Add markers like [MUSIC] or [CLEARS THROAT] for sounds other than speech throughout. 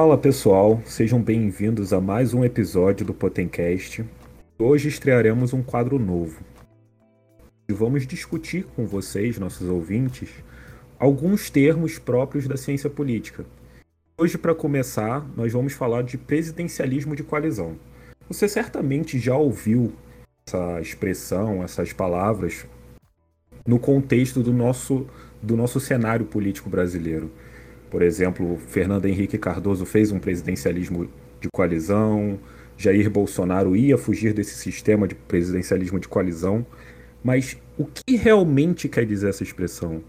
Fala pessoal, sejam bem-vindos a mais um episódio do Potencast. Hoje estrearemos um quadro novo. E vamos discutir com vocês, nossos ouvintes, alguns termos próprios da ciência política. Hoje, para começar, nós vamos falar de presidencialismo de coalizão. Você certamente já ouviu essa expressão, essas palavras, no contexto do nosso, do nosso cenário político brasileiro. Por exemplo, Fernando Henrique Cardoso fez um presidencialismo de coalizão, Jair Bolsonaro ia fugir desse sistema de presidencialismo de coalizão. Mas o que realmente quer dizer essa expressão?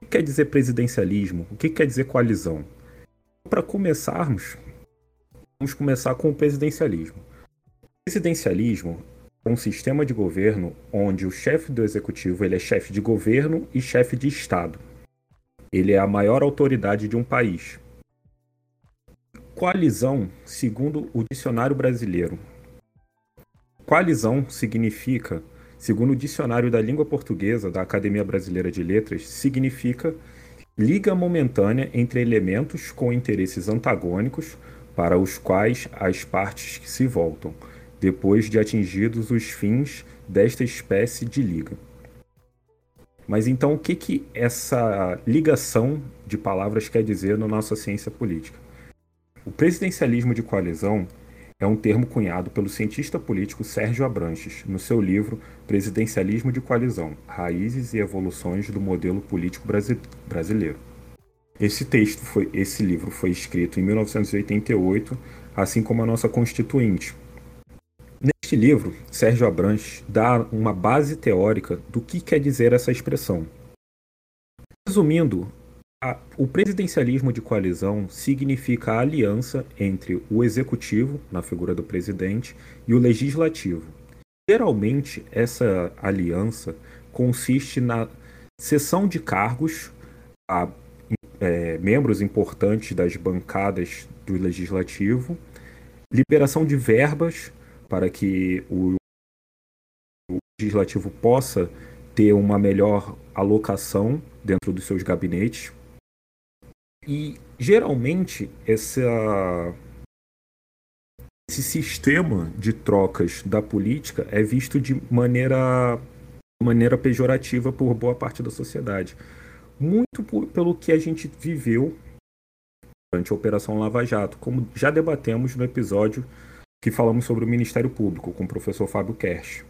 O que quer dizer presidencialismo? O que quer dizer coalizão? Para começarmos, vamos começar com o presidencialismo. O presidencialismo é um sistema de governo onde o chefe do executivo ele é chefe de governo e chefe de Estado. Ele é a maior autoridade de um país. Coalizão, segundo o dicionário brasileiro. Coalizão significa, segundo o dicionário da língua portuguesa da Academia Brasileira de Letras, significa liga momentânea entre elementos com interesses antagônicos para os quais as partes se voltam, depois de atingidos os fins desta espécie de liga. Mas então o que, que essa ligação de palavras quer dizer na nossa ciência política? O presidencialismo de coalizão é um termo cunhado pelo cientista político Sérgio Abranches no seu livro Presidencialismo de Coalizão: Raízes e Evoluções do Modelo Político Brasileiro. Esse texto foi, esse livro foi escrito em 1988, assim como a nossa Constituinte, Neste livro, Sérgio Abranches dá uma base teórica do que quer dizer essa expressão. Resumindo, a, o presidencialismo de coalizão significa a aliança entre o executivo, na figura do presidente, e o legislativo. Geralmente, essa aliança consiste na cessão de cargos a é, membros importantes das bancadas do legislativo, liberação de verbas para que o, o legislativo possa ter uma melhor alocação dentro dos seus gabinetes. E geralmente essa esse sistema de trocas da política é visto de maneira maneira pejorativa por boa parte da sociedade. Muito por, pelo que a gente viveu durante a Operação Lava Jato, como já debatemos no episódio que falamos sobre o Ministério Público com o professor Fábio Kersh.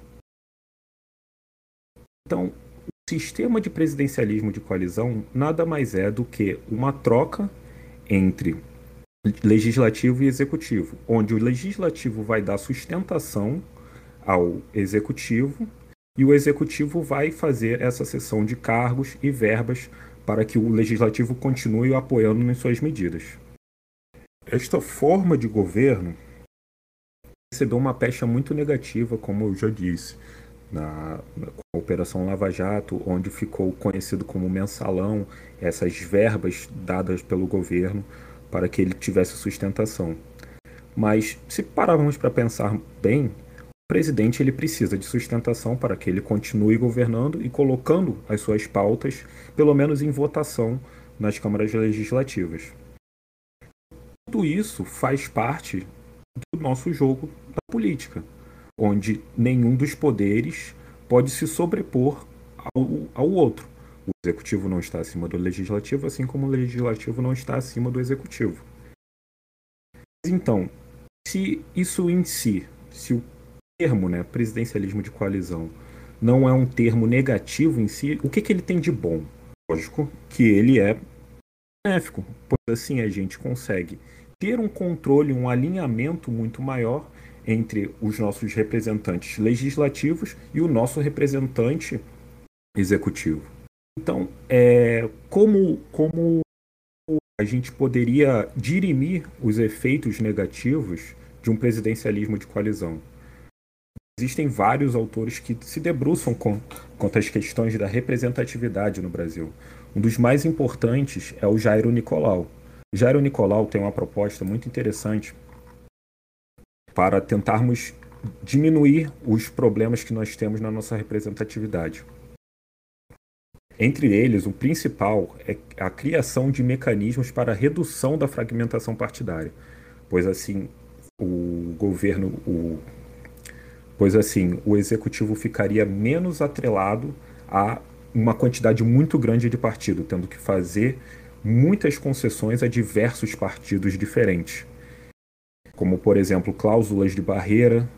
Então, o sistema de presidencialismo de coalizão nada mais é do que uma troca entre legislativo e executivo, onde o legislativo vai dar sustentação ao executivo e o executivo vai fazer essa cessão de cargos e verbas para que o legislativo continue apoiando nas suas medidas. Esta forma de governo recebeu uma pecha muito negativa, como eu já disse, na, na Operação Lava Jato, onde ficou conhecido como mensalão, essas verbas dadas pelo governo para que ele tivesse sustentação. Mas se pararmos para pensar bem, o presidente ele precisa de sustentação para que ele continue governando e colocando as suas pautas, pelo menos em votação, nas câmaras legislativas. Tudo isso faz parte do nosso jogo da política, onde nenhum dos poderes pode se sobrepor ao, ao outro. O executivo não está acima do legislativo, assim como o legislativo não está acima do executivo. Então, se isso em si, se o termo né, presidencialismo de coalizão não é um termo negativo em si, o que, que ele tem de bom? Lógico que ele é benéfico, pois assim a gente consegue ter um controle, um alinhamento muito maior entre os nossos representantes legislativos e o nosso representante executivo. Então, é, como, como a gente poderia dirimir os efeitos negativos de um presidencialismo de coalizão? Existem vários autores que se debruçam com, quanto às questões da representatividade no Brasil. Um dos mais importantes é o Jairo Nicolau, Jairo Nicolau tem uma proposta muito interessante para tentarmos diminuir os problemas que nós temos na nossa representatividade. Entre eles, o principal é a criação de mecanismos para redução da fragmentação partidária, pois assim o governo, o, pois assim o executivo ficaria menos atrelado a uma quantidade muito grande de partido, tendo que fazer muitas concessões a diversos partidos diferentes, como por exemplo cláusulas de barreira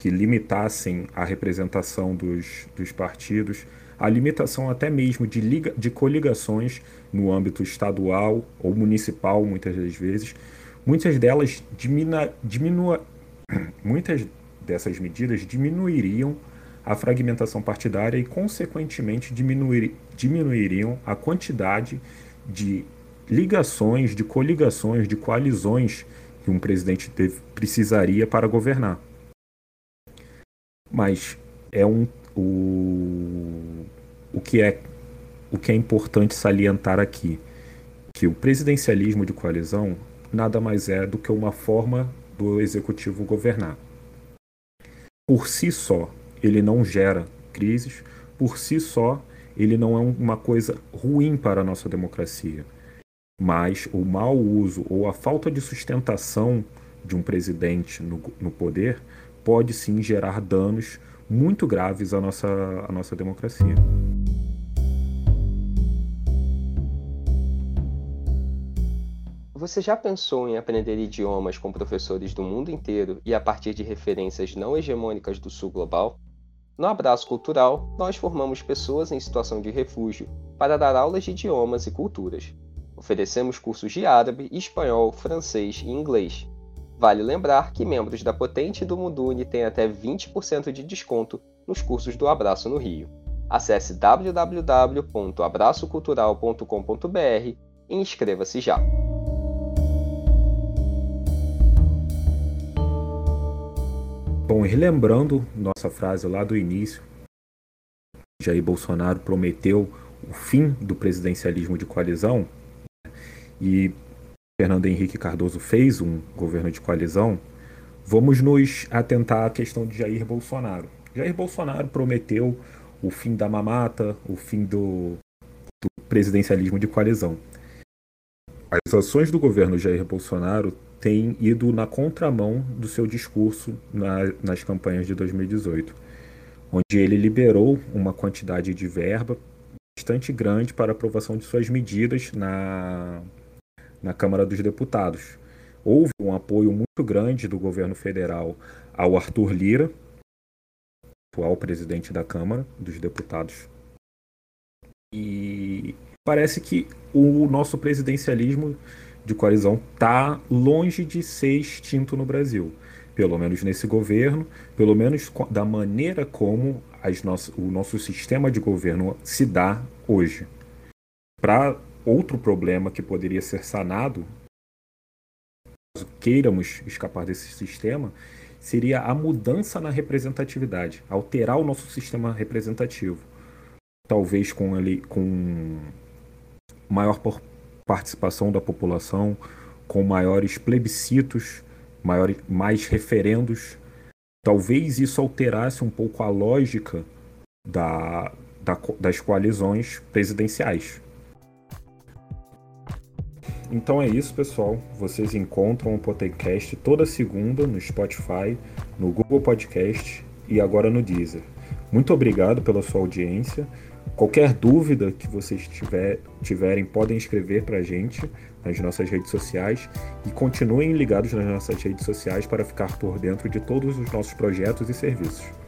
que limitassem a representação dos, dos partidos a limitação até mesmo de, liga, de coligações no âmbito estadual ou municipal, muitas das vezes. Muitas delas dimina, diminua, [CLEARS THROAT] muitas dessas medidas diminuiriam a fragmentação partidária e, consequentemente, diminuir, diminuiriam a quantidade de ligações, de coligações, de coalizões que um presidente precisaria para governar. Mas é um o, o, que é, o que é importante salientar aqui, que o presidencialismo de coalizão nada mais é do que uma forma do executivo governar. Por si só, ele não gera crises, por si só, ele não é uma coisa ruim para a nossa democracia. Mas o mau uso ou a falta de sustentação de um presidente no, no poder pode sim gerar danos muito graves à nossa, à nossa democracia. Você já pensou em aprender idiomas com professores do mundo inteiro e a partir de referências não hegemônicas do sul global? No Abraço Cultural, nós formamos pessoas em situação de refúgio para dar aulas de idiomas e culturas. Oferecemos cursos de árabe, espanhol, francês e inglês Vale lembrar que membros da Potente e do Mundune têm até 20% de desconto nos cursos do Abraço no Rio. Acesse www.abraçocultural.com.br e inscreva-se já. Bom, relembrando nossa frase lá do início, Jair Bolsonaro prometeu o fim do presidencialismo de coalizão e Fernando Henrique Cardoso fez um governo de coalizão, vamos nos atentar à questão de Jair Bolsonaro. Jair Bolsonaro prometeu o fim da mamata, o fim do, do presidencialismo de coalizão. As ações do governo Jair Bolsonaro têm ido na contramão do seu discurso na, nas campanhas de 2018, onde ele liberou uma quantidade de verba bastante grande para aprovação de suas medidas na na Câmara dos Deputados. Houve um apoio muito grande do governo federal ao Arthur Lira, atual presidente da Câmara dos Deputados. E parece que o nosso presidencialismo de coalizão está longe de ser extinto no Brasil. Pelo menos nesse governo, pelo menos da maneira como as o nosso sistema de governo se dá hoje. Para outro problema que poderia ser sanado, caso queiramos escapar desse sistema, seria a mudança na representatividade, alterar o nosso sistema representativo. Talvez com, ali, com maior participação da população, com maiores plebiscitos, maiores, mais referendos. Talvez isso alterasse um pouco a lógica da, da, das coalizões presidenciais. Então é isso, pessoal. Vocês encontram o podcast toda segunda no Spotify, no Google Podcast e agora no Deezer. Muito obrigado pela sua audiência. Qualquer dúvida que vocês tiver, tiverem, podem escrever para a gente nas nossas redes sociais e continuem ligados nas nossas redes sociais para ficar por dentro de todos os nossos projetos e serviços.